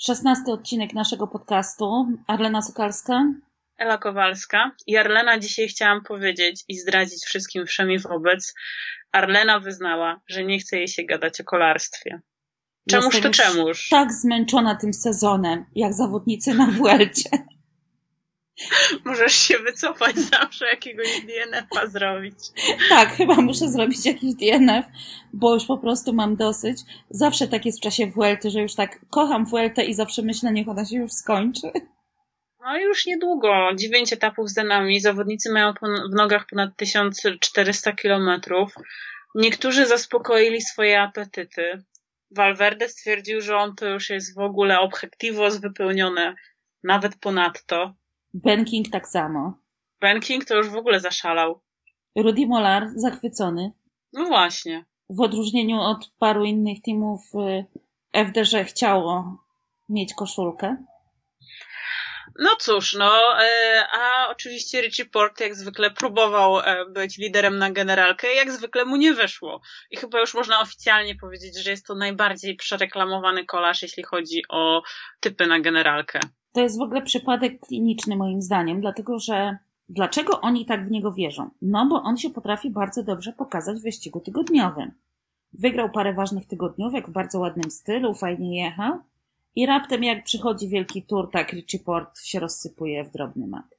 Szesnasty odcinek naszego podcastu. Arlena Sokalska. Ela Kowalska. I Arlena dzisiaj chciałam powiedzieć i zdradzić wszystkim wszemi wobec. Arlena wyznała, że nie chce jej się gadać o kolarstwie. Czemuż Jestem to czemuż? Tak zmęczona tym sezonem, jak zawodnicy na Vuelcie. Możesz się wycofać zawsze jakiegoś DNF-a zrobić. Tak, chyba muszę zrobić jakiś DNF, bo już po prostu mam dosyć. Zawsze tak jest w czasie Vuelty, że już tak kocham Vueltę i zawsze myślę, niech ona się już skończy. No już niedługo. Dziewięć etapów za nami. Zawodnicy mają w nogach ponad 1400 kilometrów. Niektórzy zaspokoili swoje apetyty. Valverde stwierdził, że on to już jest w ogóle objektivos wypełnione nawet ponadto. Ben King tak samo. Ben King to już w ogóle zaszalał. Rudy Molar zachwycony. No właśnie. W odróżnieniu od paru innych teamów y, FDŻ chciało mieć koszulkę. No cóż, no, e, a oczywiście Richie Port jak zwykle próbował e, być liderem na generalkę, jak zwykle mu nie wyszło. I chyba już można oficjalnie powiedzieć, że jest to najbardziej przereklamowany kolarz, jeśli chodzi o typy na generalkę. To jest w ogóle przypadek kliniczny moim zdaniem, dlatego że dlaczego oni tak w niego wierzą? No bo on się potrafi bardzo dobrze pokazać w wyścigu tygodniowym. Wygrał parę ważnych tygodniówek w bardzo ładnym stylu, fajnie jechał i raptem jak przychodzi wielki tur, tak Richie Port się rozsypuje w drobny mak.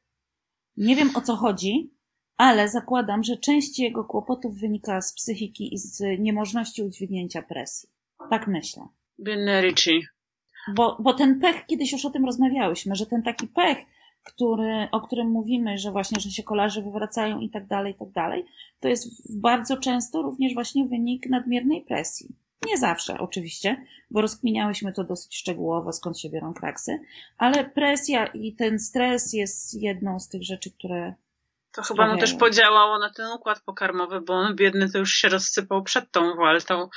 Nie wiem o co chodzi, ale zakładam, że część jego kłopotów wynika z psychiki i z niemożności udźwignięcia presji. Tak myślę. Biedny Richie. Bo, bo ten pech, kiedyś już o tym rozmawiałyśmy, że ten taki pech, który, o którym mówimy, że właśnie, że się kolarze wywracają i tak dalej, i tak dalej, to jest bardzo często również właśnie wynik nadmiernej presji. Nie zawsze, oczywiście, bo rozkminiałyśmy to dosyć szczegółowo, skąd się biorą kraksy, ale presja i ten stres jest jedną z tych rzeczy, które To chyba mu też podziałało na ten układ pokarmowy, bo on biedny to już się rozsypał przed tą waltą.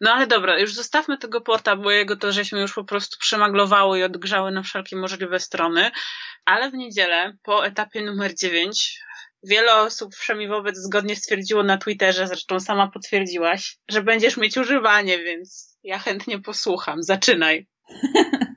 No ale dobra, już zostawmy tego porta, bo jego to żeśmy już po prostu przemaglowały i odgrzały na wszelkie możliwe strony. Ale w niedzielę, po etapie numer 9, wiele osób wszemi wobec zgodnie stwierdziło na Twitterze, zresztą sama potwierdziłaś, że będziesz mieć używanie, więc ja chętnie posłucham. Zaczynaj.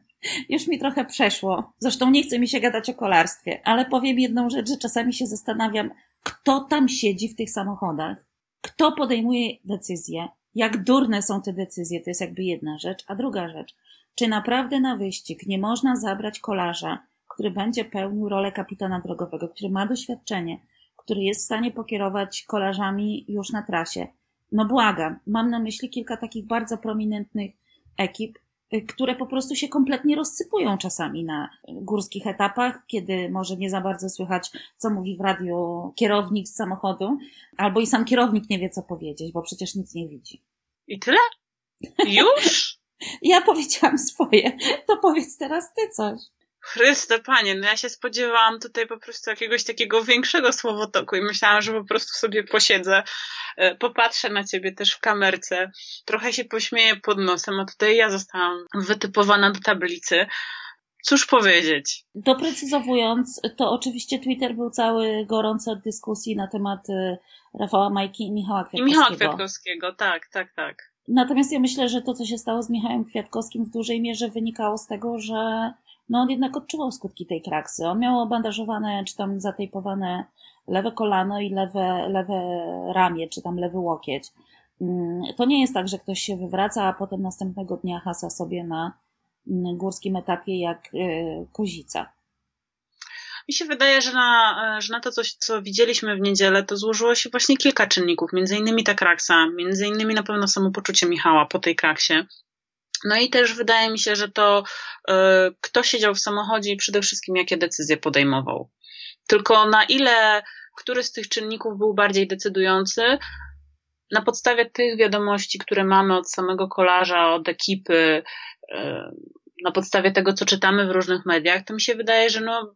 Już mi trochę przeszło. Zresztą nie chce mi się gadać o kolarstwie, ale powiem jedną rzecz, że czasami się zastanawiam, kto tam siedzi w tych samochodach, kto podejmuje decyzje, jak durne są te decyzje, to jest jakby jedna rzecz, a druga rzecz, czy naprawdę na wyścig nie można zabrać kolarza, który będzie pełnił rolę kapitana drogowego, który ma doświadczenie, który jest w stanie pokierować kolarzami już na trasie. No błagam, mam na myśli kilka takich bardzo prominentnych ekip, które po prostu się kompletnie rozsypują czasami na górskich etapach, kiedy może nie za bardzo słychać, co mówi w radiu kierownik z samochodu, albo i sam kierownik nie wie, co powiedzieć, bo przecież nic nie widzi. I tyle? Już? Ja powiedziałam swoje, to powiedz teraz ty coś. Chryste, panie, no ja się spodziewałam tutaj po prostu jakiegoś takiego większego słowotoku i myślałam, że po prostu sobie posiedzę, e, popatrzę na ciebie też w kamerce, trochę się pośmieję pod nosem, a tutaj ja zostałam wytypowana do tablicy. Cóż powiedzieć? Doprecyzowując, to oczywiście Twitter był cały gorący od dyskusji na temat y, Rafała Majki i Michała I Kwiatkowskiego. Michała Kwiatkowskiego, tak, tak, tak. Natomiast ja myślę, że to, co się stało z Michałem Kwiatkowskim w dużej mierze wynikało z tego, że no on jednak odczuwał skutki tej kraksy. On miał obandażowane, czy tam zatejpowane lewe kolano i lewe, lewe ramię, czy tam lewy łokieć. Mm, To nie jest tak, że ktoś się wywraca, a potem następnego dnia hasa sobie na mm, górskim etapie jak y, kozica. Mi się wydaje, że na, że na to coś, co widzieliśmy w niedzielę, to złożyło się właśnie kilka czynników, między innymi ta kraksa, między innymi na pewno samopoczucie Michała po tej kraksie. No i też wydaje mi się, że to e, kto siedział w samochodzie i przede wszystkim jakie decyzje podejmował. Tylko na ile który z tych czynników był bardziej decydujący, na podstawie tych wiadomości, które mamy od samego kolarza, od ekipy, e, na podstawie tego, co czytamy w różnych mediach, to mi się wydaje, że no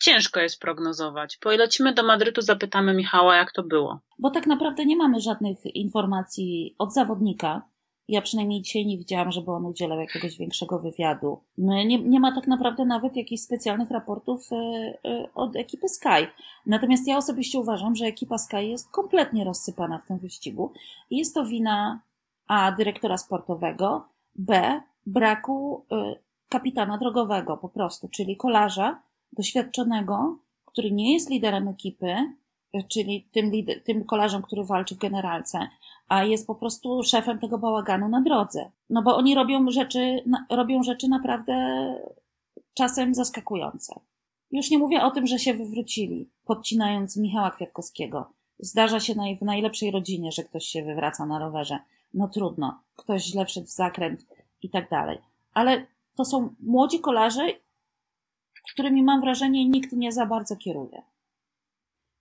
ciężko jest prognozować. Polecimy do Madrytu, zapytamy Michała, jak to było. Bo tak naprawdę nie mamy żadnych informacji od zawodnika. Ja przynajmniej dzisiaj nie widziałam, żeby on udzielał jakiegoś większego wywiadu. No, Nie, nie ma tak naprawdę nawet jakichś specjalnych raportów e, e, od ekipy Sky. Natomiast ja osobiście uważam, że ekipa Sky jest kompletnie rozsypana w tym wyścigu. Jest to wina A. dyrektora sportowego, B. braku e, kapitana drogowego po prostu, czyli kolarza doświadczonego, który nie jest liderem ekipy, czyli tym, lider, tym kolarzem, który walczy w generalce, a jest po prostu szefem tego bałaganu na drodze. No bo oni robią rzeczy, robią rzeczy naprawdę czasem zaskakujące. Już nie mówię o tym, że się wywrócili, podcinając Michała Kwiatkowskiego. Zdarza się w najlepszej rodzinie, że ktoś się wywraca na rowerze. No trudno, ktoś źle wszedł w zakręt i tak dalej. Ale to są młodzi kolarze, którymi mam wrażenie nikt nie za bardzo kieruje.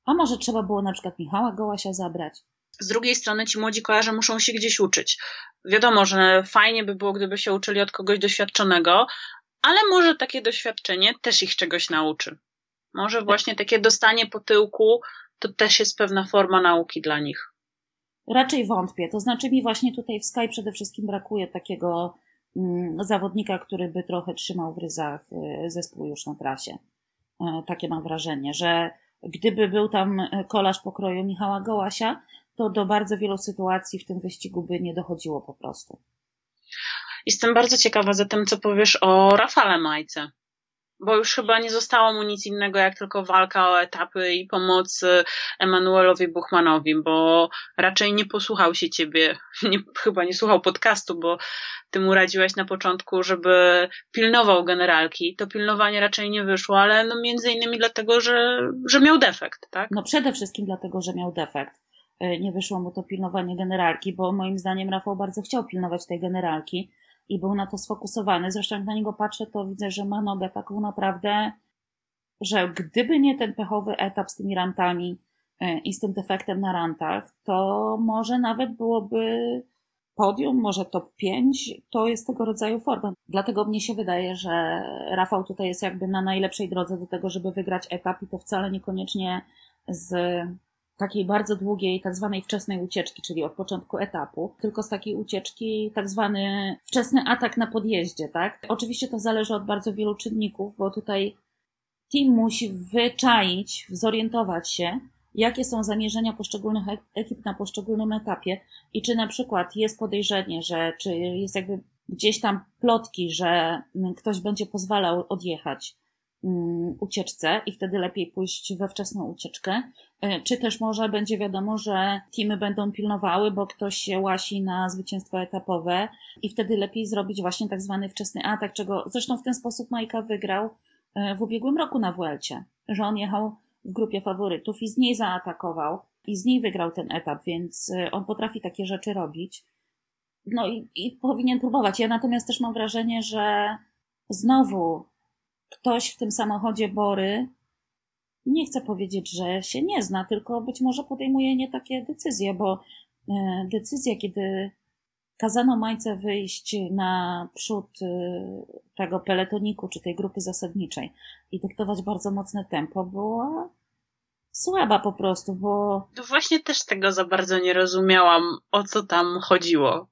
A może trzeba było na przykład Michała Gołasia zabrać? Z drugiej strony ci młodzi kolarze muszą się gdzieś uczyć. Wiadomo, że fajnie by było, gdyby się uczyli od kogoś doświadczonego, ale może takie doświadczenie też ich czegoś nauczy. Może właśnie takie dostanie po tyłku to też jest pewna forma nauki dla nich. Raczej wątpię. To znaczy mi właśnie tutaj w Sky przede wszystkim brakuje takiego mm, zawodnika, który by trochę trzymał w ryzach y, zespół już na trasie. Y, takie mam wrażenie, że gdyby był tam y, kolarz pokroju Michała Gołasia, to do bardzo wielu sytuacji w tym wyścigu by nie dochodziło po prostu. Jestem bardzo ciekawa za tym, co powiesz o Rafale Majce. Bo już chyba nie zostało mu nic innego, jak tylko walka o etapy i pomoc Emanuelowi Buchmanowi, bo raczej nie posłuchał się ciebie, nie, chyba nie słuchał podcastu, bo ty mu radziłaś na początku, żeby pilnował generalki. To pilnowanie raczej nie wyszło, ale no między innymi dlatego, że, że miał defekt, tak? No przede wszystkim dlatego, że miał defekt. E, nie wyszło mu to pilnowanie generalki, bo moim zdaniem Rafał bardzo chciał pilnować tej generalki i był na to sfokusowany. Zresztą jak na niego patrzę, to widzę, że ma nogę taką naprawdę, że gdyby nie ten pechowy etap z tymi rantami e, i z tym defektem na rantach, to może nawet byłoby podium, może top 5, to jest tego rodzaju forma. Dlatego mnie się wydaje, że Rafał tutaj jest jakby na najlepszej drodze do tego, żeby wygrać etap i to wcale niekoniecznie z takiej bardzo długiej, tak zwanej wczesnej ucieczki, czyli od początku etapu, tylko z takiej ucieczki tak zwany wczesny atak na podjeździe, tak? Oczywiście to zależy od bardzo wielu czynników, bo tutaj team musi wyczaić, zorientować się, jakie są zamierzenia poszczególnych ekip na poszczególnym etapie i czy na przykład jest podejrzenie, że czy jest jakby gdzieś tam plotki, że ktoś będzie pozwalał odjechać ucieczce i wtedy lepiej pójść we wczesną ucieczkę. E, czy też może będzie wiadomo, że teamy będą pilnowały, bo ktoś się łasi na zwycięstwo etapowe i wtedy lepiej zrobić właśnie tak zwany wczesny atak, czego zresztą w ten sposób Majka wygrał e, w ubiegłym roku na Vuelcie, że on jechał w grupie faworytów i z niej zaatakował i z niej wygrał ten etap, więc e, on potrafi takie rzeczy robić. No i, i powinien próbować. Ja natomiast też mam wrażenie, że znowu ktoś w tym samochodzie Bory nie chcę powiedzieć, że się nie zna, tylko być może podejmuje nie takie decyzje, bo e, decyzja, kiedy kazano Majce wyjść na przód e, tego peletoniku czy tej grupy zasadniczej i dyktować bardzo mocne tempo, była słaba po prostu, bo. No właśnie też tego za bardzo nie rozumiałam, o co tam chodziło.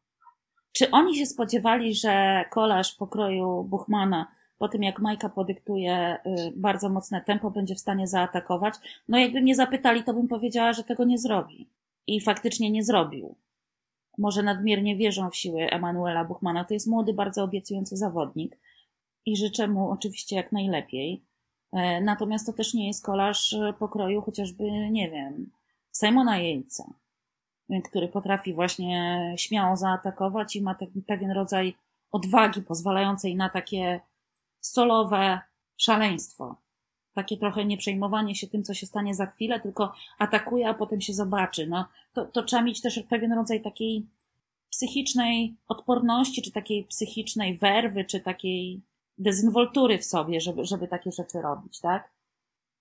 Czy oni się spodziewali, że kolarz pokroju Buchmana po tym jak Majka podyktuje y, bardzo mocne tempo, będzie w stanie zaatakować. No jakby mnie zapytali, to bym powiedziała, że tego nie zrobi. I faktycznie nie zrobił. Może nadmiernie wierzą w siły Emanuela Buchmana. To jest młody, bardzo obiecujący zawodnik i życzę mu oczywiście jak najlepiej. E, natomiast to też nie jest kolarz pokroju chociażby, nie wiem, Simona Jejca, który potrafi właśnie śmiało zaatakować i ma pewien rodzaj odwagi pozwalającej na takie solowe szaleństwo. Takie trochę nieprzejmowanie się tym, co się stanie za chwilę, tylko atakuje, a potem się zobaczy. No, to, to trzeba mieć też pewien rodzaj takiej psychicznej odporności, czy takiej psychicznej werwy, czy takiej dezynwoltury w sobie, żeby, żeby takie rzeczy robić, tak?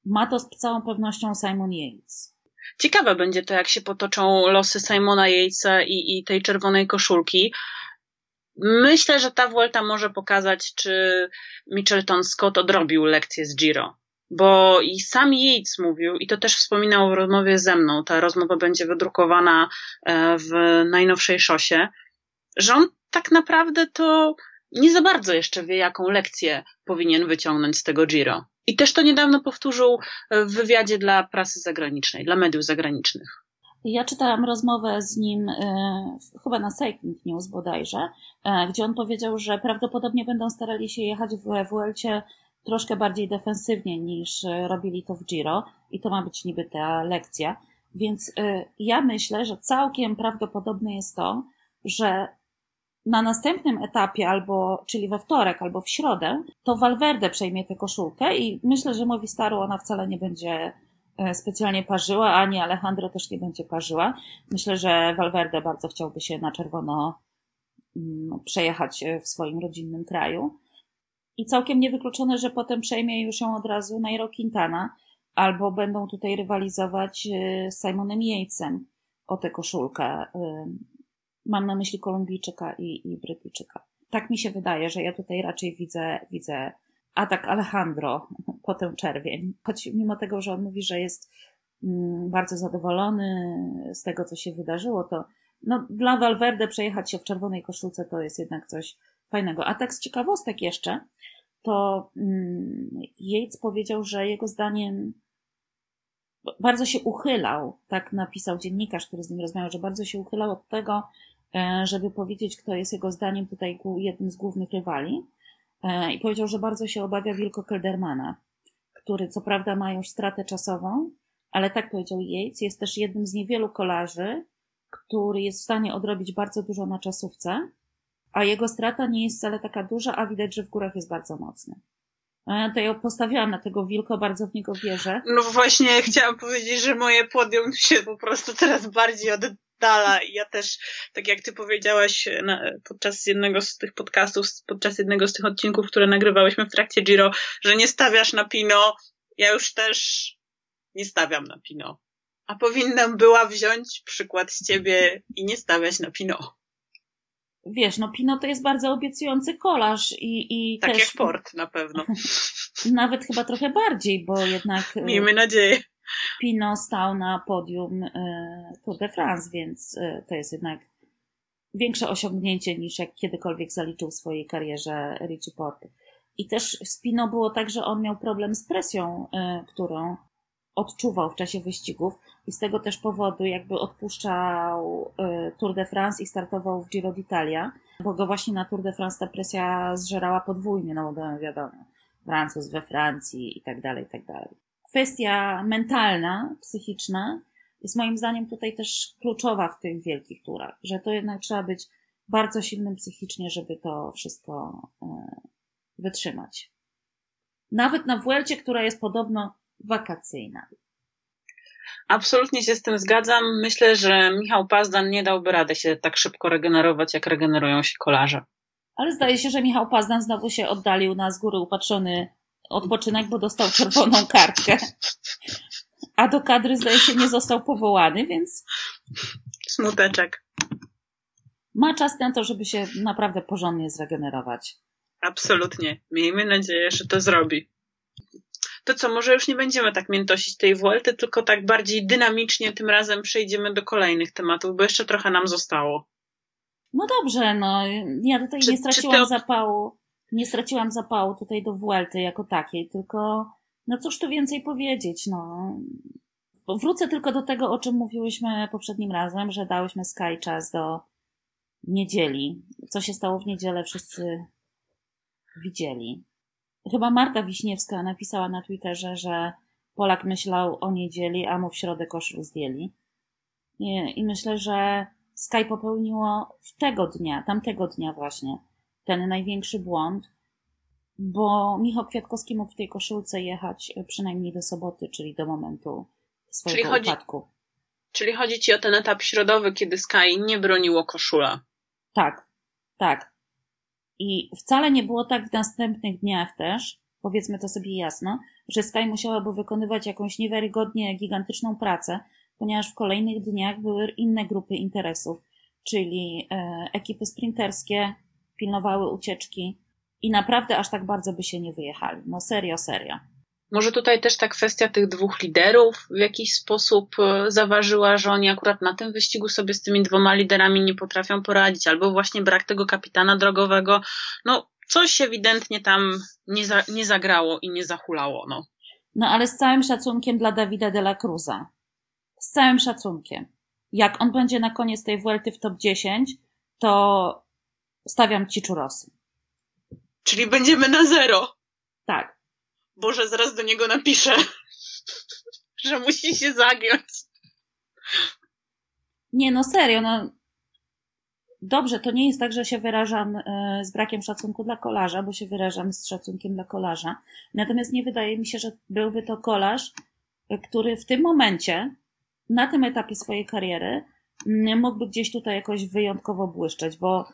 Ma to z całą pewnością Simon Yates. Ciekawe będzie to, jak się potoczą losy Simona Yatesa i, i tej czerwonej koszulki, Myślę, że ta Vuelta może pokazać, czy Mitchelton Scott odrobił lekcję z Giro. Bo i sam Yates mówił, i to też wspominał w rozmowie ze mną, ta rozmowa będzie wydrukowana e, w najnowszej szosie, że on tak naprawdę to nie za bardzo jeszcze wie, jaką lekcję powinien wyciągnąć z tego Giro. I też to niedawno powtórzył w wywiadzie dla prasy zagranicznej, dla mediów zagranicznych. Ja czytałam rozmowę z nim e, chyba na Cycling News bodajże, e, gdzie on powiedział, że prawdopodobnie będą starali się jechać w Vuelcie troszkę bardziej defensywnie niż e, robili to w Giro i to ma być niby ta lekcja. Więc ja myślę, że całkiem prawdopodobne jest to, że na następnym etapie, albo, czyli we wtorek, albo w środę, to Valverde przejmie tę koszulkę i myślę, że Movistaru ona wcale nie będzie specjalnie parzyła, ani Alejandro też nie będzie parzyła. Myślę, że Valverde bardzo chciałby się na czerwono mm, przejechać e, w swoim rodzinnym kraju. I całkiem niewykluczone, że potem przejmie już ją od razu Nairo Quintana, albo będą tutaj rywalizować e, z Simonem Yatesem o tę koszulkę. Mam na myśli Kolumbijczyka i, i Brytyjczyka. Tak mi się wydaje, że ja tutaj raczej widzę, widzę atak Alejandro po czerwień. Choć mimo tego, że on mówi, że jest mm, bardzo zadowolony z tego, co się wydarzyło, to no, dla Valverde przejechać się w czerwonej koszulce to jest jednak coś fajnego. A tak z ciekawostek jeszcze, to mm, Yates powiedział, że jego zdaniem bardzo się uchylał, tak napisał dziennikarz, który z nim rozmawiał, że bardzo się uchylał od tego, e, żeby powiedzieć, kto jest jego zdaniem tutaj jednym z głównych rywali. E, i powiedział, że bardzo się obawia Wilko Keldermana, który co prawda ma już stratę czasową, ale tak powiedział Yates, jest też jednym z niewielu kolarzy, który jest w stanie odrobić bardzo dużo na czasówce, a jego strata nie jest wcale taka duża, a widać, że w górach jest bardzo mocny. E, to ja postawiłam na tego wilko, bardzo w niego wierzę. No właśnie chciałam powiedzieć, że moje podium się po prostu teraz bardziej od, dala. I ja też, tak jak ty powiedziałaś na, podczas jednego z tych podcastów, podczas jednego z tych odcinków, które nagrywałyśmy w trakcie Giro, że nie stawiasz na Pino, ja już też nie stawiam na Pino. A powinnam była wziąć przykład z ciebie i nie stawiać na Pino. Wiesz, no Pino to jest bardzo obiecujący kolarz i, i tak też... jak Ford na pewno. Nawet chyba trochę bardziej, bo jednak... Miejmy nadzieję. Pino stał na podium e, Tour de France, więc e, to jest jednak większe osiągnięcie niż jak kiedykolwiek zaliczył w swojej karierze Richie Porte. I też z Pino było tak, że on miał problem z presją, e, którą odczuwał w czasie wyścigów i z tego też powodu jakby odpuszczał Tour de France i startował w Giro d'Italia, bo go właśnie na Tour de France ta presja zżerała podwójnie, no bo wiadomo, Francuz we Francji i tak dalej, i tak dalej kwestia mentalna, psychiczna jest moim zdaniem tutaj też kluczowa w tych wielkich turach, że to jednak trzeba być bardzo silnym psychicznie, żeby to wszystko e, wytrzymać. Nawet na Vuelcie, która jest podobno wakacyjna. Absolutnie się z tym zgadzam. Myślę, że Michał Pazdan nie dałby rady się tak szybko regenerować, jak regenerują się kolarze. Ale zdaje się, że Michał Pazdan znowu się oddalił na z góry upatrzony odpoczynek, bo dostał czerwoną kartkę. A do kadry zdaje się nie został powołany, więc. Smuteczek. Ma czas na to, żeby się naprawdę porządnie zregenerować. Absolutnie. Miejmy nadzieję, że to zrobi. To co, może już nie będziemy tak miętosić tej Vuelty, tylko tak bardziej dynamicznie tym razem przejdziemy do kolejnych tematów, bo jeszcze trochę nam zostało. No dobrze, no. Ja tutaj czy, nie straciłam ty... zapału nie straciłam zapału tutaj do Vuelty jako takiej, tylko no cóż tu więcej powiedzieć, no. Wrócę tylko do tego, o czym mówiłyśmy poprzednim razem, że dałyśmy Sky czas do niedzieli. Co się stało w niedzielę, wszyscy widzieli. Chyba Marta Wiśniewska napisała na Twitterze, że Polak myślał o niedzieli, a mu w środę koszul zdjęli. I, I myślę, że Sky popełniło w tego dnia, tamtego dnia właśnie, ten największy błąd, bo Michał Kwiatkowski mógł w tej koszulce jechać e, przynajmniej do soboty, czyli do momentu swojego czyli chodzi, upadku. Czyli chodzi ci o ten etap środowy, kiedy Sky nie broniło koszula. Tak, tak. I wcale nie było tak w następnych dniach też, powiedzmy to sobie jasno, że Sky musiałaby wykonywać jakąś niewiarygodnie gigantyczną pracę, ponieważ w kolejnych dniach były inne grupy interesów, czyli e, ekipy sprinterskie, pilnowały ucieczki i naprawdę aż tak bardzo by się nie wyjechali. No serio, serio. Może tutaj też ta kwestia tych dwóch liderów w jakiś sposób e, zaważyła, że oni akurat na tym wyścigu sobie z tymi dwoma liderami nie potrafią poradzić, albo właśnie brak tego kapitana drogowego. No, coś ewidentnie tam nie, za, nie zagrało i nie zahulało. No. no ale z całym szacunkiem dla Dawida de la Cruza. Z całym szacunkiem. jak on będzie na koniec tej Vuelty w top 10, to stawiam ci czurosy. Czyli będziemy na zero. Tak. Boże, zaraz do niego napiszę, że musi się zagiąć. Nie, no serio, no. Dobrze, to nie jest tak, że się wyrażam e, z brakiem szacunku dla kolarza, bo się wyrażam z szacunkiem dla kolarza. Natomiast nie wydaje mi się, że byłby to kolarz, e, który w tym momencie, na tym etapie swojej kariery, mógłby gdzieś tutaj jakoś wyjątkowo błyszczeć, bo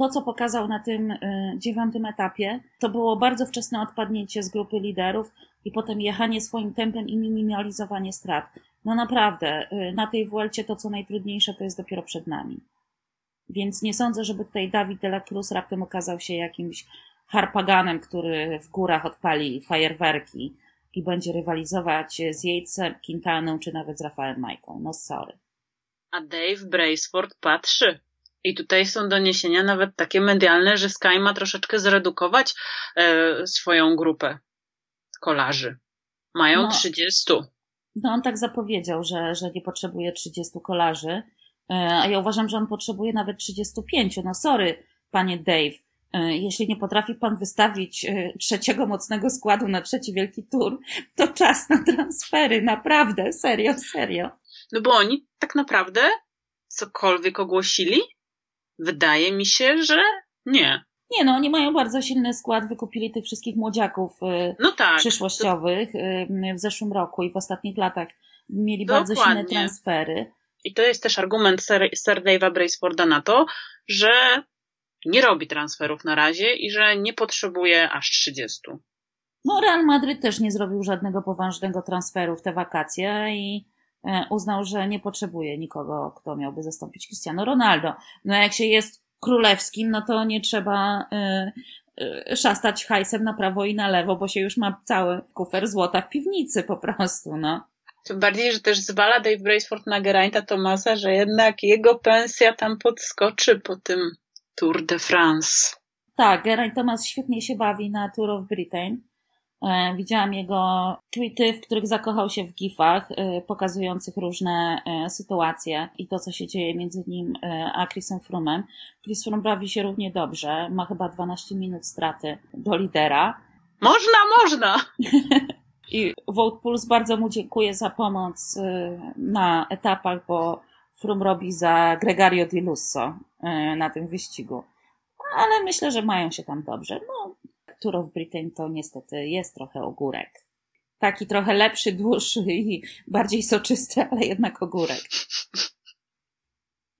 to, co pokazał na tym e, dziewiątym etapie, to było bardzo wczesne odpadnięcie z grupy liderów i potem jechanie swoim tempem i minimalizowanie strat. No naprawdę, na tej Vuelcie to, co najtrudniejsze, to jest dopiero przed nami. Więc nie sądzę, żeby tutaj Dawid de la Cruz raptem okazał się jakimś harpaganem, który w górach odpali fajerwerki i będzie rywalizować z Yatesem, Quintaną czy nawet z Rafałem Majką. No sorry. A Dave Braceford patrzy. I tutaj są doniesienia nawet takie medialne, że Sky ma troszeczkę zredukować e, swoją grupę kolarzy. Mają no, 30. No on tak zapowiedział, że, że nie potrzebuje 30 kolarzy. E, a ja uważam, że on potrzebuje nawet 35. No sorry, panie Dave. E, jeśli nie potrafi pan wystawić e, trzeciego mocnego składu na trzeci wielki tur, to czas na transfery. Naprawdę, serio, serio. No bo oni tak naprawdę cokolwiek ogłosili? Wydaje mi się, że nie. Nie, no oni mają bardzo silny skład, wykupili tych wszystkich młodziaków no tak, przyszłościowych to... w zeszłym roku i w ostatnich latach mieli Dokładnie. bardzo silne transfery. I to jest też argument Sir, Sir Dave'a Braceforda na to, że nie robi transferów na razie i że nie potrzebuje aż 30. No, Real Madryt też nie zrobił żadnego poważnego transferu w te wakacje i uznał, że nie potrzebuje nikogo, kto miałby zastąpić Cristiano Ronaldo. No, jak się jest królewskim, no to nie trzeba y, y, szastać hajsem na prawo i na lewo, bo się już ma cały kufer złota w piwnicy po prostu, no. Tym bardziej, że też zwala Dave Braceford na Geraint'a Thomasa, że jednak jego pensja tam podskoczy po tym Tour de France. Tak, Geraint Thomas świetnie się bawi na Tour of Britain. E, widziałam jego tweety, w których zakochał się w gifach e, pokazujących różne e, sytuacje i to, co się dzieje między nim a Chrisem Frumem. Chris Froome bawi się równie dobrze, ma chyba 12 minut straty do lidera. Można, można! I Vote Pulse bardzo mu dziękuję za pomoc na etapach, bo Frum robi za Gregario Di Lusso na tym wyścigu. Ale myślę, że mają się tam dobrze. No, Tour of Britain to niestety jest trochę ogórek. Taki trochę lepszy, dłuższy i bardziej soczysty, ale jednak ogórek.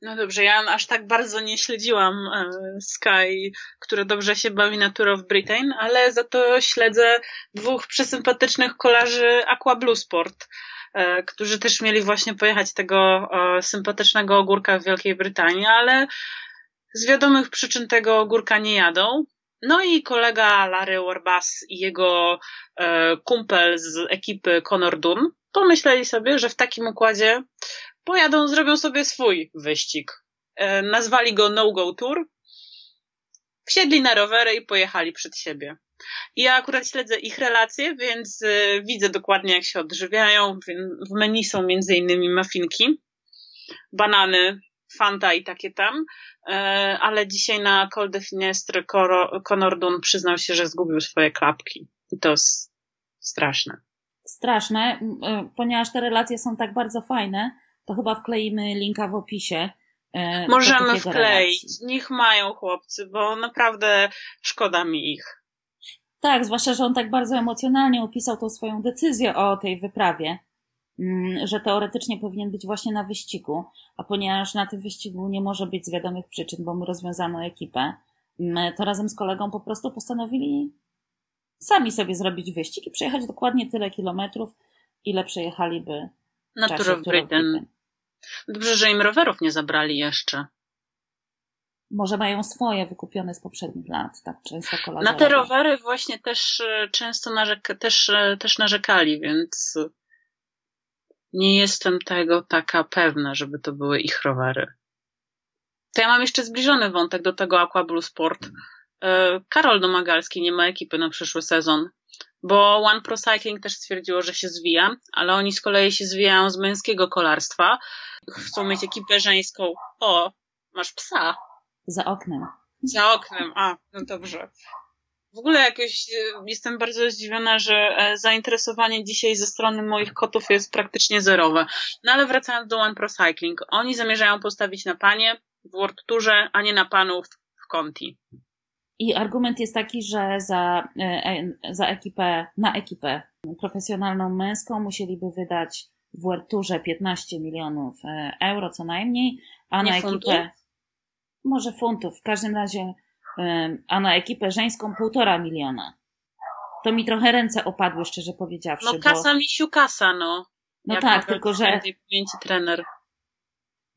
No dobrze, ja aż tak bardzo nie śledziłam e, Sky, które dobrze się bawi na Tour of Britain, ale za to śledzę dwóch przesympatycznych kolarzy Aqua Blue Sport, e, którzy też mieli właśnie pojechać tego e, sympatycznego ogórka w Wielkiej Brytanii, ale z wiadomych przyczyn tego ogórka nie jadą. No i kolega Larry Warbas i jego kumpel z ekipy Conor Dunn pomyśleli sobie, że w takim układzie pojadą, zrobią sobie swój wyścig. E, nazwali go No Go Tour. Wsiedli na rowery i pojechali przed siebie. Ja akurat śledzę ich relacje, więc e, widzę dokładnie, jak się odżywiają. W menu są innymi mafinki, banany, Fanta i takie tam, e, ale dzisiaj na Col de Finestre Conor Dunn przyznał się, że zgubił swoje klapki. I to jest straszne. Straszne, ponieważ te relacje są tak bardzo fajne, to chyba wkleimy linka w opisie. E, Możemy wkleić. Relacji. Niech mają chłopcy, bo naprawdę szkoda mi ich. Tak, zwłaszcza, że on tak bardzo emocjonalnie opisał tą swoją decyzję o tej wyprawie, że teoretycznie powinien być właśnie na wyścigu, a ponieważ na tym wyścigu nie może być z wiadomych przyczyn, bo mu rozwiązano ekipę, mm, to razem z kolegą po prostu postanowili sami sobie zrobić wyścig i przejechać dokładnie tyle kilometrów, ile przejechaliby Natura czasie Britain. Dobrze, że im rowerów nie zabrali jeszcze. Może mają swoje wykupione z poprzednich lat, tak często kolarze. Na te rowery właśnie też e, często też, e, też narzekali, więc nie jestem tego taka pewna, żeby to były ich rowery. To ja mam jeszcze zbliżony wątek do tego Aqua Blue Sport. E, Karol Domagalski nie ma ekipy na przyszły sezon. bo One Pro Cycling też stwierdziło, że się zwija, ale oni z kolei się zwijają z męskiego kolarstwa. Chcą mieć ekipę żeńską. O, masz psa. Za oknem. Za oknem, a, no dobrze. W ogóle jakoś e, jestem bardzo zdziwiona, że e, zainteresowanie dzisiaj ze strony moich kotów jest praktycznie zerowe. No ale wracając do One Pro Cycling, oni zamierzają postawić na panie w World Tourze, a nie na panów w Conti. I argument jest taki, że za, e, za ekipę, na ekipę profesjonalną męską musieliby wydać w World Tourze 15 milionów euro co najmniej, a nie na funtów? ekipę może funtów, w każdym razie a na ekipę żeńską półtora miliona. To mi trochę ręce opadły, szczerze powiedziawszy. No kasa bo... misiu kasa, no. No Jak tak, tylko że... pamięci trener.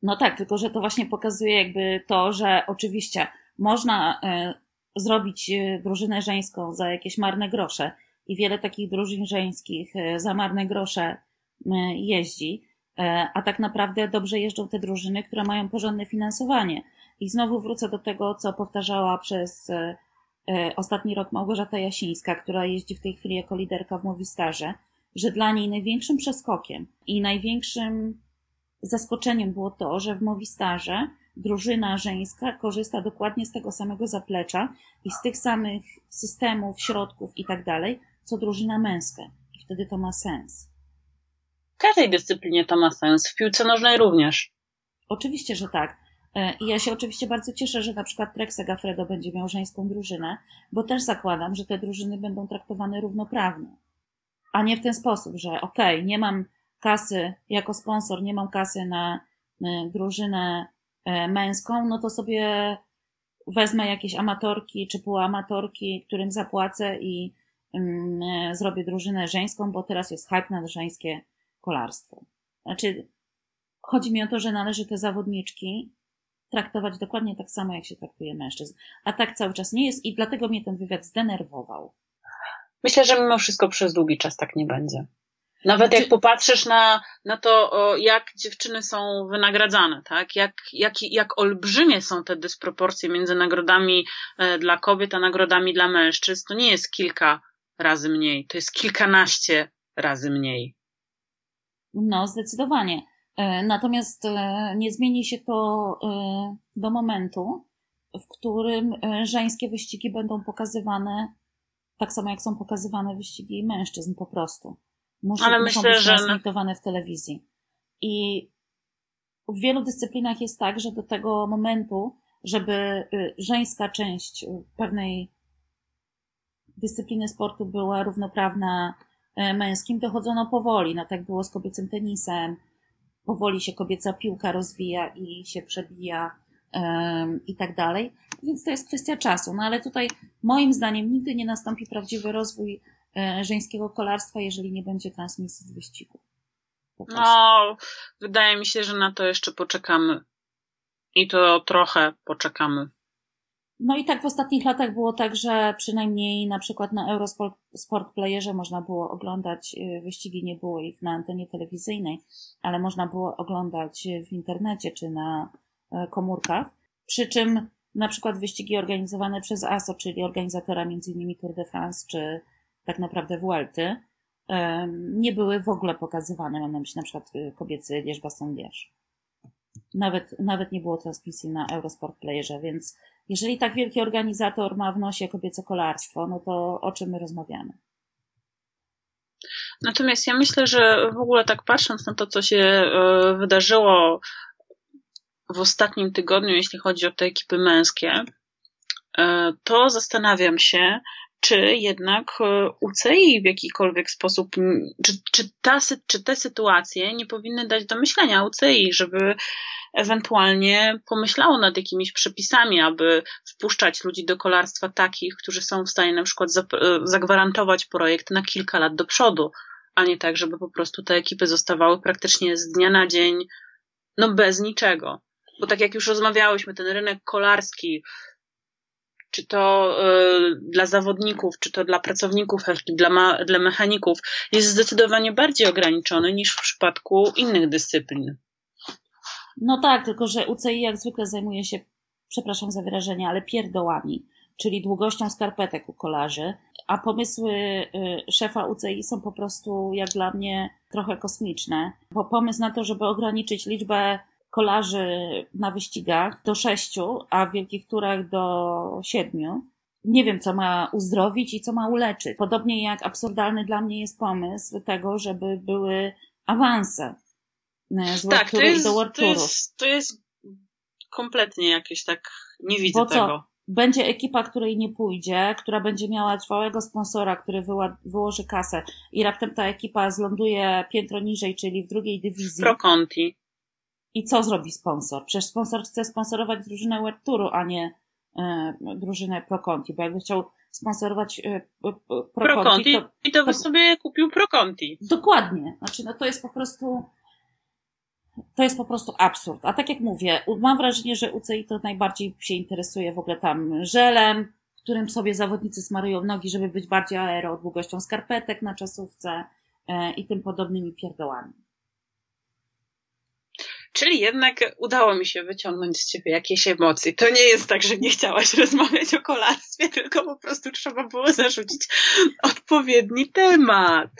No tak, tylko że to właśnie pokazuje jakby to, że oczywiście można e, zrobić e, drużynę żeńską za jakieś marne grosze i wiele takich drużyn żeńskich e, za marne grosze jeździ, a tak naprawdę dobrze jeżdżą te drużyny, które mają porządne finansowanie. I znowu wrócę do tego, co powtarzała przez e, e, ostatni rok Małgorzata Jasińska, która jeździ w tej chwili jako liderka w Movistarze, że dla niej największym przeskokiem i największym zaskoczeniem było to, że w Movistarze drużyna żeńska korzysta dokładnie z tego samego zaplecza i z tych samych systemów, środków i tak dalej, co drużyna męska. I wtedy to ma sens. W każdej dyscyplinie to ma sens, w piłce nożnej również. Oczywiście, że tak. E, I ja się oczywiście bardzo cieszę, że na przykład Trek Segafredo będzie miał żeńską drużynę, bo też zakładam, że te drużyny będą traktowane równoprawnie. A nie w ten sposób, że okej, okay, nie mam kasy jako sponsor, nie mam kasy na e, drużynę e, męską, no to sobie wezmę jakieś amatorki czy półamatorki, którym zapłacę i mm, zrobię drużynę żeńską, bo teraz jest hype na żeńskie kolarstwo. Znaczy, chodzi mi o to, że należy te zawodniczki traktować dokładnie tak samo, jak się traktuje mężczyzn. A tak cały czas nie jest i dlatego mnie ten wywiad zdenerwował. Myślę, że mimo wszystko przez długi czas tak nie będzie. Nawet jak popatrzysz na, na to, jak dziewczyny są wynagradzane, tak? Jak, jak, jak olbrzymie są te dysproporcje między nagrodami e, dla kobiet a nagrodami dla mężczyzn, to nie jest kilka razy mniej, to jest kilkanaście razy mniej. No, zdecydowanie. E, natomiast e, nie zmieni się to e, do momentu, w którym żeńskie wyścigi będą pokazywane tak samo jak są pokazywane wyścigi mężczyzn po prostu. Muszą, Ale muszą myślę, być transmitowane w telewizji. I w wielu dyscyplinach jest tak, że do tego momentu, żeby żeńska część pewnej dyscypliny sportu była równoprawna męskim, dochodzono powoli. No tak było z kobiecym tenisem, powoli się kobieca piłka rozwija i się przebija um, i tak dalej. Więc to jest kwestia czasu. No ale tutaj moim zdaniem nigdy nie nastąpi prawdziwy rozwój e, żeńskiego kolarstwa, jeżeli nie będzie transmisji z wyścigu. No, wydaje mi się, że na to jeszcze poczekamy. I to trochę poczekamy. No i tak w ostatnich latach było tak, że przynajmniej na przykład na Eurosport Sport Playerze można było oglądać y, wyścigi, nie było ich na antenie telewizyjnej, ale można było oglądać w internecie czy na e, komórkach. Przy czym na przykład wyścigi organizowane przez ASO, czyli organizatora m.in. Tour de France, czy tak naprawdę Vuelty, nie były w ogóle pokazywane. Mam na myśli na przykład y, kobiecy Lierz Baston Lierz. Nawet, nawet nie było transmisji na Eurosport Playerze, więc jeżeli tak wielki organizator ma w nosie kobiece kolarstwo, no to o czym my rozmawiamy? Natomiast ja myślę, że w ogóle tak patrząc na to, co się e, wydarzyło w ostatnim tygodniu, jeśli chodzi o te ekipy męskie, e, to zastanawiam się, czy jednak e, UCI w jakikolwiek sposób, czy, czy, ta, czy te sytuacje nie powinny dać do myślenia UCI, żeby ewentualnie pomyślało nad jakimiś przepisami, aby wpuszczać ludzi do kolarstwa takich, którzy są w stanie na przykład e, zagwarantować projekt na kilka lat do przodu, a nie tak, żeby po prostu te ekipy zostawały praktycznie z dnia na dzień, no bez niczego. Bo tak jak już rozmawiałyśmy, ten rynek kolarski, czy to y, dla zawodników, czy to dla pracowników, dla, ma, dla mechaników, jest zdecydowanie bardziej ograniczony niż w przypadku innych dyscyplin. No tak, tylko że UCI jak zwykle zajmuje się, przepraszam za wyrażenie, ale pierdołami. czyli długością skarpetek u kolarzy, a pomysły y, szefa UCI są po prostu, jak dla mnie, trochę kosmiczne, bo pomysł na to, żeby ograniczyć liczbę kolarzy na wyścigach do sześciu, a w wielkich turach do siedmiu, nie wiem, co ma uzdrowić i co ma uleczyć. Podobnie jak absurdalny dla mnie jest pomysł tego, żeby były awanse y, z tak, to jest, do World to jest, to jest kompletnie jakieś tak, nie widzę Bo co? tego. Będzie ekipa, której nie pójdzie, która będzie miała trwałego sponsora, który wyła- wyłoży kasę i raptem ta ekipa zląduje piętro niżej, czyli w drugiej dywizji. Pro Conti. I co zrobi sponsor? Przecież sponsor chce sponsorować drużynę World Touru, a nie e, drużynę Pro Conti, bo jakby chciał sponsorować e, Pro, Pro Conti, Conti to i to by sobie kupił Pro Conti. Dokładnie. Znaczy, no to jest po prostu. To jest po prostu absurd. A tak jak mówię, mam wrażenie, że UCI to najbardziej się interesuje w ogóle tam żelem, którym sobie zawodnicy smarują nogi, żeby być bardziej aero, długością skarpetek na czasówce e, i tym podobnymi pierdołami. Czyli jednak udało mi się wyciągnąć z ciebie jakieś emocje. To nie jest tak, że nie chciałaś rozmawiać o kolarstwie, tylko po prostu trzeba było zarzucić odpowiedni temat.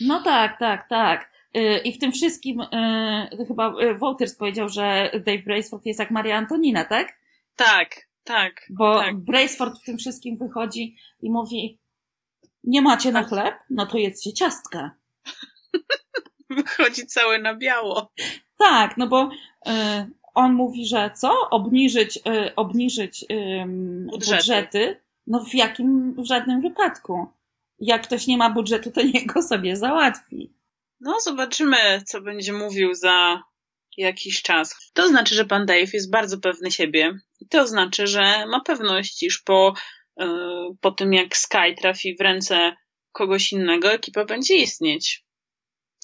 No tak, tak, tak. Y, I w tym wszystkim y, chyba y, Wouters powiedział, że Dave Braceford jest jak Maria Antonina, tak? Tak, tak. Bo Tak. Braceford w tym wszystkim wychodzi i mówi, nie macie na chleb? No to jedzcie ciastka. Wychodzi cały na biało. Tak, no bo y, on mówi, że co? Obniżyć, y, obniżyć ym, Budżety. budżety? No w jakim, w żadnym wypadku. Jak ktoś nie ma budżetu, to niech go sobie załatwi. No, zobaczymy, co będzie mówił za jakiś czas. To znaczy, że pan Dave jest bardzo pewny siebie. I to znaczy, że ma pewność, iż po, yy, po tym jak Sky trafi w ręce kogoś innego, ekipa będzie istnieć.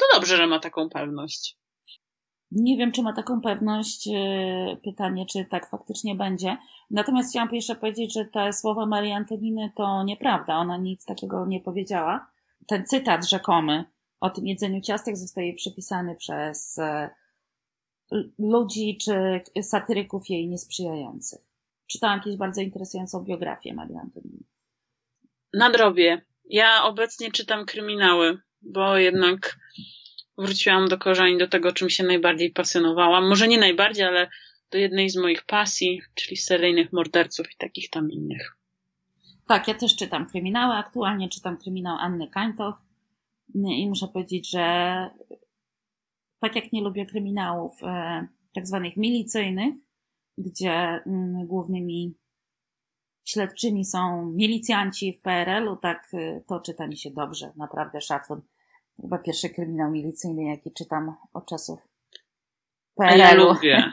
To dobrze, że ma taką pewność. Nie wiem, czy ma taką pewność. y, Pytanie, czy tak faktycznie będzie. Natomiast chciałam jeszcze powiedzieć, że te słowa Marii Antoniny to nieprawda. Ona nic takiego nie powiedziała. Ten cytat rzekomy o tym jedzeniu ciastek zostaje przypisany przez e, ludzi czy satyryków jej niesprzyjających. Czytałam kiedyś bardzo interesującą biografię Marii Antoniny. Nadrobię. Ja obecnie czytam kryminały, bo jednak wróciłam do korzeni, do tego, czym się najbardziej pasjonowałam. Może nie najbardziej, ale do jednej z moich pasji, czyli seryjnych morderców i takich tam innych. Tak, ja też czytam kryminały. Aktualnie czytam kryminał Anny Kańtow i muszę powiedzieć, że tak jak nie lubię kryminałów e, tak zwanych milicyjnych, gdzie mm, głównymi śledczymi są milicjanci w PRL-u, tak e, to czyta mi się dobrze, naprawdę szacun. Chyba pierwszy kryminał milicyjny, jaki czytam od czasów A ja PRL-u. lubię.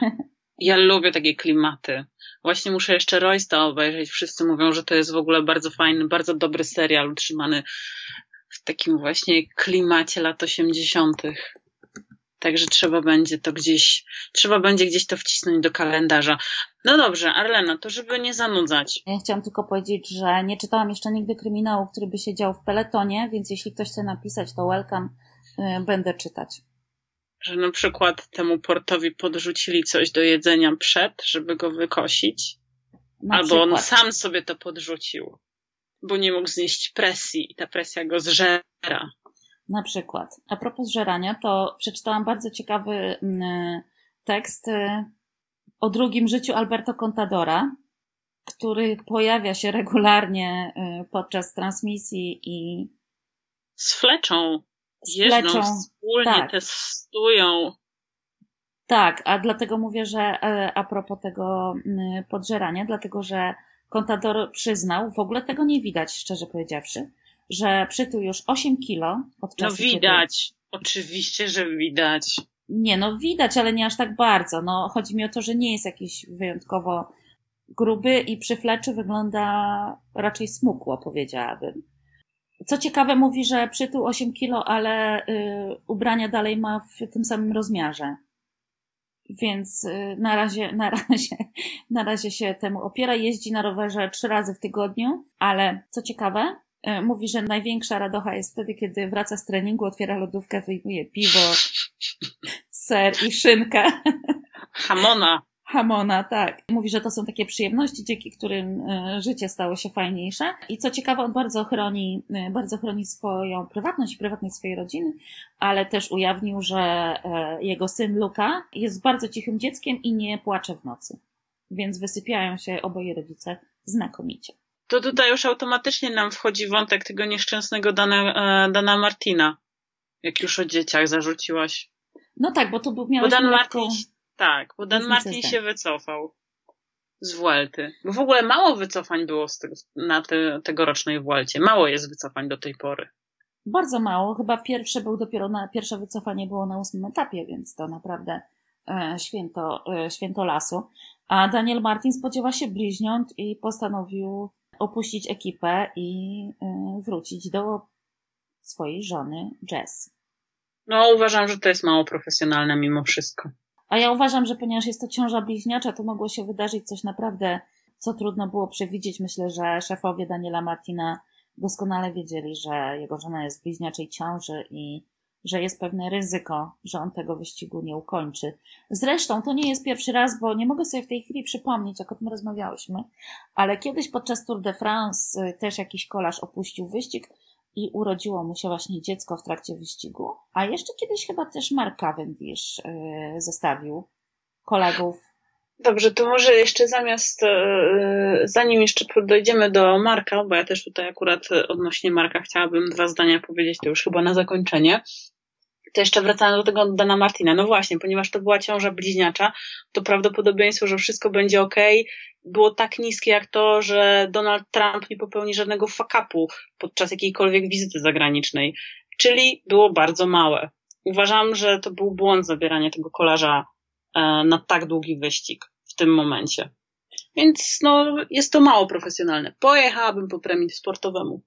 Ja lubię takie klimaty. Właśnie muszę jeszcze Roysta obejrzeć. Wszyscy mówią, że to jest w ogóle bardzo fajny, bardzo dobry serial utrzymany w takim właśnie klimacie lat osiemdziesiątych. Także trzeba będzie to gdzieś, trzeba będzie gdzieś to wcisnąć do kalendarza. No dobrze, Arlena, to żeby nie zanudzać. Ja chciałam tylko powiedzieć, że nie czytałam jeszcze nigdy kryminału, który by się dział w peletonie, więc jeśli ktoś chce napisać, to welcome, y, będę czytać. Że na przykład temu portowi podrzucili coś do jedzenia przed, żeby go wykosić. Na Albo przykład. on sam sobie to podrzucił, bo nie mógł znieść presji i ta presja go zżera. Na przykład. A propos żerania, to przeczytałam bardzo ciekawy mm, tekst y, o drugim życiu Alberto Contadora, który pojawia się regularnie y, podczas transmisji i Z fleczą z jeżdżą, fleczą. wspólnie tak. testują. Tak, a dlatego mówię, że e, a propos tego mm, podżerania, dlatego że Contador przyznał, w ogóle tego nie widać, szczerze powiedziawszy, że przytył już 8 kilo od No czasu. kiedy- widać, oczywiście, że widać. Nie, no widać, ale nie aż tak bardzo. No, chodzi mi o to, że nie jest jakiś wyjątkowo gruby i przy fleczu wygląda raczej smukło, powiedziałabym. Co ciekawe, mówi, że przytył 8 kilo, ale y, ubrania dalej ma w tym samym rozmiarze. Więc y, na razie, na razie, na razie się temu opiera. Jeździ na rowerze trzy razy w tygodniu, ale co ciekawe, mówi, że największa radocha jest wtedy, kiedy wraca z treningu, otwiera lodówkę, wyjmuje piwo, ser i szynkę. Hamona. Hamona, tak. Mówi, że to są takie przyjemności, dzięki którym e, życie stało się fajniejsze. I co ciekawe, on bardzo chroni, e, bardzo chroni swoją prywatność i prywatność swojej rodziny, ale też ujawnił, że e, jego syn Luka jest bardzo cichym dzieckiem i nie płacze w nocy. Więc wysypiają się oboje rodzice znakomicie. To tutaj już automatycznie nam wchodzi wątek tego nieszczęsnego Dana, Dana Martina, jak już o dzieciach zarzuciłaś. No tak, bo to był miałeś Dan Martin, tak, bo Dan Martin się wycofał z Vuelty. Bo w ogóle mało wycofań było na te, tegorocznej Vuelcie. Mało jest wycofań do tej pory. Bardzo mało. Chyba pierwsze był dopiero na, pierwsze wycofanie było na ósmym etapie, więc to naprawdę e, święto, e, święto lasu. A Daniel Martin spodziewa się bliźniąt i postanowił opuścić ekipę i e, wrócić do swojej żony Jess. No, uważam, że to jest mało profesjonalne mimo wszystko. A ja uważam, że ponieważ jest to ciąża bliźniacza, to mogło się wydarzyć coś naprawdę, co trudno było przewidzieć. Myślę, że szefowie Daniela Martina doskonale wiedzieli, że jego żona jest w bliźniaczej ciąży i że jest pewne ryzyko, że on tego wyścigu nie ukończy. Zresztą to nie jest pierwszy raz, bo nie mogę sobie w tej chwili przypomnieć, jak o tym rozmawiałyśmy, ale kiedyś podczas Tour de France y, też jakiś kolarz opuścił wyścig i urodziło mu się właśnie dziecko w trakcie wyścigu. A jeszcze kiedyś chyba też Mark Cavendish yy, zostawił kolegów. Dobrze, to może jeszcze zamiast, yy, zanim jeszcze dojdziemy do Marka, bo ja też tutaj akurat odnośnie Marka chciałabym dwa zdania powiedzieć, to już chyba na zakończenie. To jeszcze wracając do tego Dana Martina. No właśnie, ponieważ to była ciąża bliźniacza, to prawdopodobieństwo, że wszystko będzie ok, było tak niskie jak to, że Donald Trump nie popełni żadnego fakapu podczas jakiejkolwiek wizyty zagranicznej. Czyli było bardzo małe. Uważam, że to był błąd zabieranie tego kolarza e, na tak długi wyścig w tym momencie. Więc no, jest to mało profesjonalne. Pojechałabym po premii sportowemu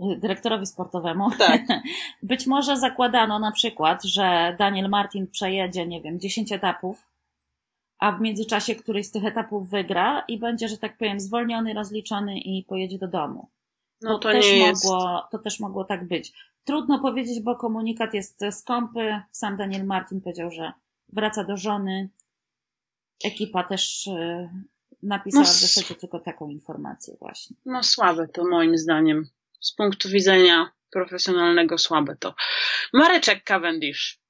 dyrektorowi sportowemu. Tak. Być może zakładano na przykład, że Daniel Martin przejedzie, nie wiem, 10 etapów, a w międzyczasie któryś z tych etapów wygra i będzie, że tak powiem, zwolniony, rozliczony i pojedzie do domu. No to, to też nie mogło, jest. To też mogło tak być. Trudno powiedzieć, bo komunikat jest skąpy. Sam Daniel Martin powiedział, że wraca do żony. Ekipa też y, napisała no, w zasadzie tylko taką informację właśnie. No słabe to moim zdaniem z punktu widzenia profesjonalnego słabe to. Mareczek Cavendish.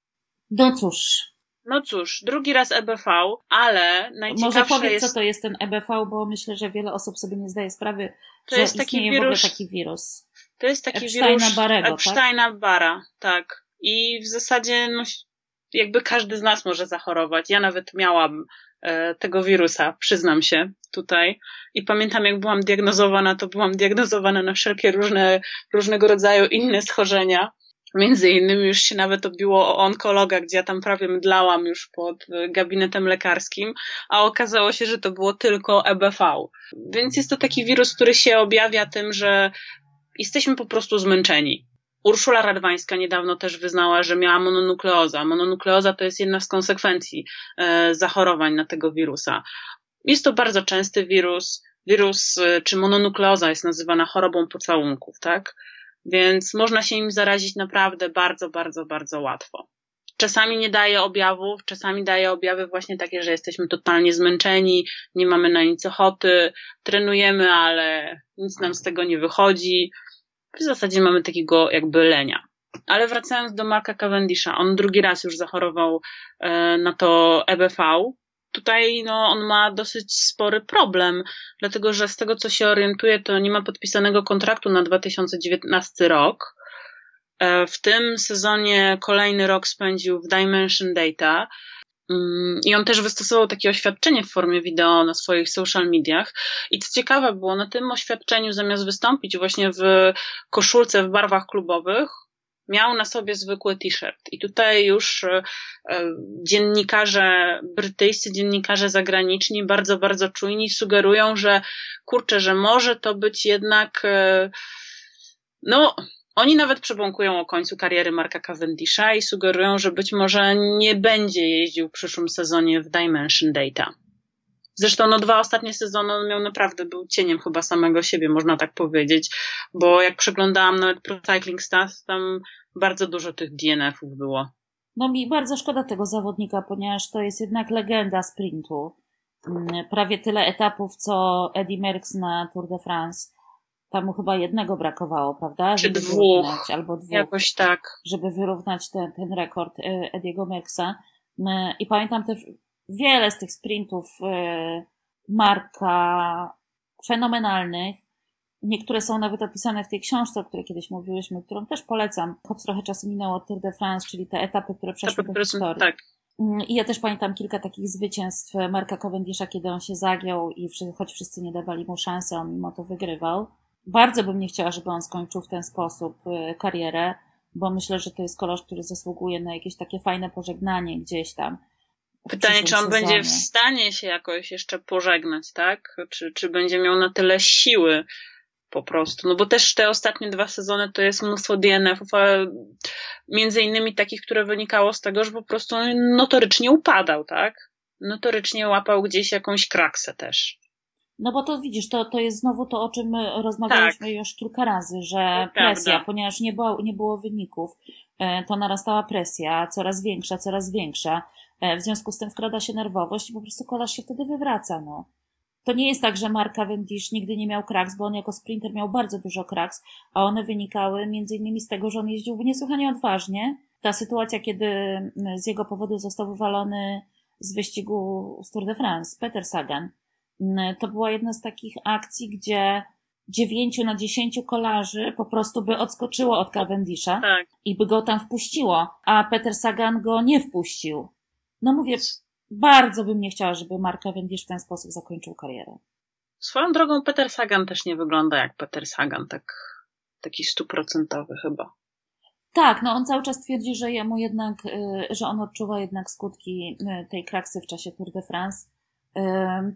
No cóż. No cóż, drugi raz EBV, ale najciekawsze Może powiedz, jest... co to jest ten EBV, bo myślę, że wiele osób sobie nie zdaje sprawy, to że jest taki wirus... taki wirus. To jest taki Epsteina wirus Barego, Epsteina tak? Bara, tak. I w zasadzie no, jakby każdy z nas może zachorować. Ja nawet miałam E, tego wirusa, przyznam się tutaj. I pamiętam, jak byłam diagnozowana, to byłam diagnozowana na wszelkie różne, różnego rodzaju inne schorzenia. Między innymi już się nawet obiło o onkologa, gdzie ja tam prawie mdlałam już pod gabinetem lekarskim, a okazało się, że to było tylko EBV. Więc jest to taki wirus, który się objawia tym, że jesteśmy po prostu zmęczeni. Urszula Radwańska niedawno też wyznała, że miała mononukleoza. Mononukleoza to jest jedna z konsekwencji e, zachorowań na tego wirusa. Jest to bardzo częsty wirus. Wirus, e, czy mononukleoza jest nazywana chorobą pocałunków, tak? Więc można się im zarazić naprawdę bardzo, bardzo, bardzo łatwo. Czasami nie daje objawów, czasami daje objawy właśnie takie, że jesteśmy totalnie zmęczeni, nie mamy na nic ochoty, trenujemy, ale nic nam z tego nie wychodzi w zasadzie mamy takiego jakby lenia. Ale wracając do Marka Cavendisha, on drugi raz już zachorował e, na to EBV. Tutaj no, on ma dosyć spory problem, dlatego że z tego co się orientuje, to nie ma podpisanego kontraktu na 2019 rok. E, w tym sezonie kolejny rok spędził w Dimension Data, I on też wystosował takie oświadczenie w formie wideo na swoich social mediach. I co ciekawe było, na tym oświadczeniu zamiast wystąpić właśnie w koszulce w barwach klubowych, miał na sobie zwykły t-shirt. I tutaj już e, dziennikarze brytyjscy, dziennikarze zagraniczni bardzo, bardzo czujni sugerują, że kurczę, że może to być jednak e, no, oni nawet przebąkują o końcu kariery Marka Cavendisha i sugerują, że być może nie będzie jeździł w przyszłym sezonie w Dimension Data. Zresztą no dwa ostatnie sezony on miał naprawdę, był cieniem chyba samego siebie, można tak powiedzieć, bo jak przeglądałam nawet Pro Cycling Stats, tam bardzo dużo tych DNF-ów było. No mi bardzo szkoda tego zawodnika, ponieważ to jest jednak legenda sprintu. mm, prawie tyle etapów, co Eddie Merckx na Tour de France. Tam mu chyba jednego brakowało, prawda? Czy dwóch. Wyrównać, albo dwóch. Jakoś tak. Żeby wyrównać ten, ten rekord e, Ediego Merckxa. Mm, I pamiętam też wiele z tych sprintów e, Marka fenomenalnych. Niektóre są nawet opisane w tej książce, o której kiedyś mówiłyśmy, którą też polecam, choć trochę czasu minęło od Tour de France, czyli te etapy, które przeszły do historii. Tak. Mm, I ja też pamiętam kilka takich zwycięstw Marka Cavendisha, kiedy on się zagiął i choć wszyscy nie dawali mu szansy, on mimo to wygrywał. Bardzo bym nie chciała, żeby on skończył w ten sposób y, karierę, bo myślę, że to jest kolarz, który zasługuje na jakieś takie fajne pożegnanie gdzieś tam. Pytanie, czy on sezonie. będzie w stanie się jakoś jeszcze pożegnać, tak? Czy, czy będzie miał na tyle siły po prostu? No bo też te ostatnie dwa sezony to jest mnóstwo DNF-ów, ale między innymi takich, które wynikało z tego, że po prostu notorycznie upadał, tak? Notorycznie łapał gdzieś jakąś kraksę też. No bo to widzisz, to, to jest znowu to, o czym rozmawialiśmy tak. już kilka razy, że presja, ponieważ nie było, nie było wyników, e, to narastała presja, coraz większa, coraz większa. E, w związku z tym wkrada się nerwowość i po prostu kolarz się wtedy wywraca, no. To nie jest tak, że Mark Cavendish nigdy nie miał kraks, bo on jako sprinter miał bardzo dużo kraks, a one wynikały między innymi z tego, że on jeździł niesłychanie odważnie. Ta sytuacja, kiedy z jego powodu został wywalony z wyścigu z Tour de France, Peter Sagan, to była jedna z takich akcji, gdzie dziewięciu na dziesięciu kolarzy po prostu by odskoczyło od Cavendisha tak. i by go tam wpuściło, a Peter Sagan go nie wpuścił. No mówię, bardzo bym nie chciała, żeby Mark Cavendish w ten sposób zakończył karierę. Swoją drogą Peter Sagan też nie wygląda jak Peter Sagan, tak taki stuprocentowy chyba. Tak, no on cały czas twierdzi, że jemu jednak, y, że on odczuwa jednak skutki y, tej kraksy w czasie Tour de France.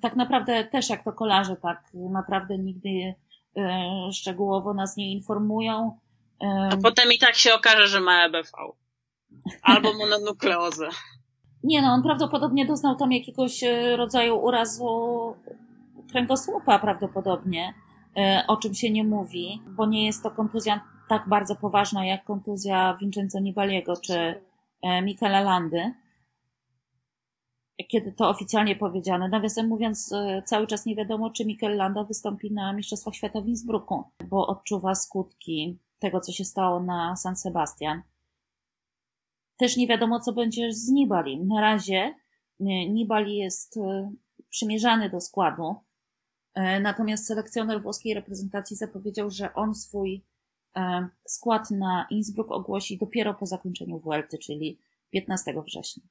Tak naprawdę też jak to kolarze, tak naprawdę nigdy szczegółowo nas nie informują. A potem i tak się okaże, że ma EBV. Albo mononukleozę. Nie no, on prawdopodobnie doznał tam jakiegoś e, rodzaju urazu kręgosłupa prawdopodobnie, e, o czym się nie mówi, bo nie jest to kontuzja tak bardzo poważna jak kontuzja Vincenzo Nibaliego czy e, Michela Landy, kiedy to oficjalnie powiedziane. Nawiasem mówiąc, cały czas nie wiadomo, czy Mikel Landa wystąpi na Mistrzostwach Świata w Innsbrucku, bo odczuwa skutki tego, co się stało na San Sebastian. Też nie wiadomo, co będzie z Nibali. Na razie e, Nibali jest e, przymierzany do składu, e, natomiast selekcjoner włoskiej reprezentacji zapowiedział, że on swój skład na Innsbruck ogłosi dopiero po zakończeniu Vuelty, czyli 15 września.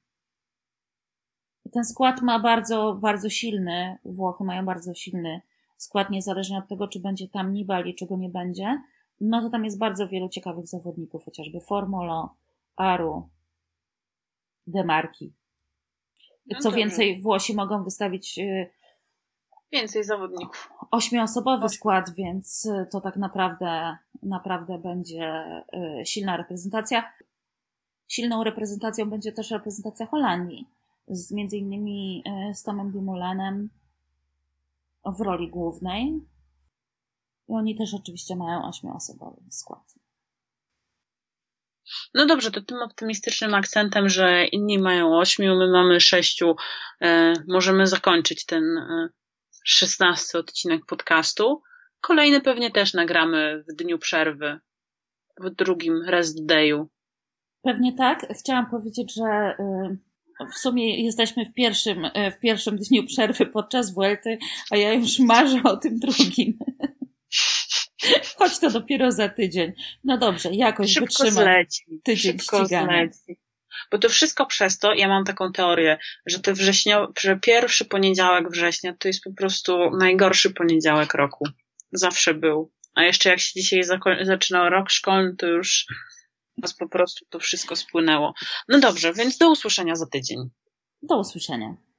Ten skład ma bardzo, bardzo silny, Włochy mają bardzo silny skład, niezależnie od tego, czy będzie tam Nibali, czy go nie będzie. No to tam jest bardzo wielu ciekawych zawodników, chociażby Formolo, Aru, demarki. No Co więcej, Włosi mogą wystawić y, więcej zawodników. Ośmioosobowy skład, więc y, to tak naprawdę, naprawdę będzie y, silna reprezentacja. Silną reprezentacją będzie też reprezentacja Holandii, z między innymi z Tomem Dumoulinem w roli głównej. I oni też oczywiście mają ośmioosobowy skład. No dobrze, to tym optymistycznym akcentem, że inni mają ośmiu, my mamy sześciu, e, możemy zakończyć ten e, szesnasty odcinek podcastu. Kolejny pewnie też nagramy w dniu przerwy, w drugim rest dayu. Pewnie tak. Chciałam powiedzieć, że e, w sumie jesteśmy w pierwszym, e, w pierwszym dniu przerwy podczas Vuelty, a ja już marzę o tym drugim. Choć to dopiero za tydzień. No dobrze, jakoś Szybko wytrzymam zleci. tydzień Szybko ścigania. Zleci. Bo to wszystko przez to, ja mam taką teorię, że te wrześnio, że pierwszy poniedziałek września to jest po prostu najgorszy poniedziałek roku. Zawsze był. A jeszcze jak się dzisiaj zaczynał rok szkolny, to już nas po prostu to wszystko spłynęło. No dobrze, więc do usłyszenia za tydzień. Do usłyszenia.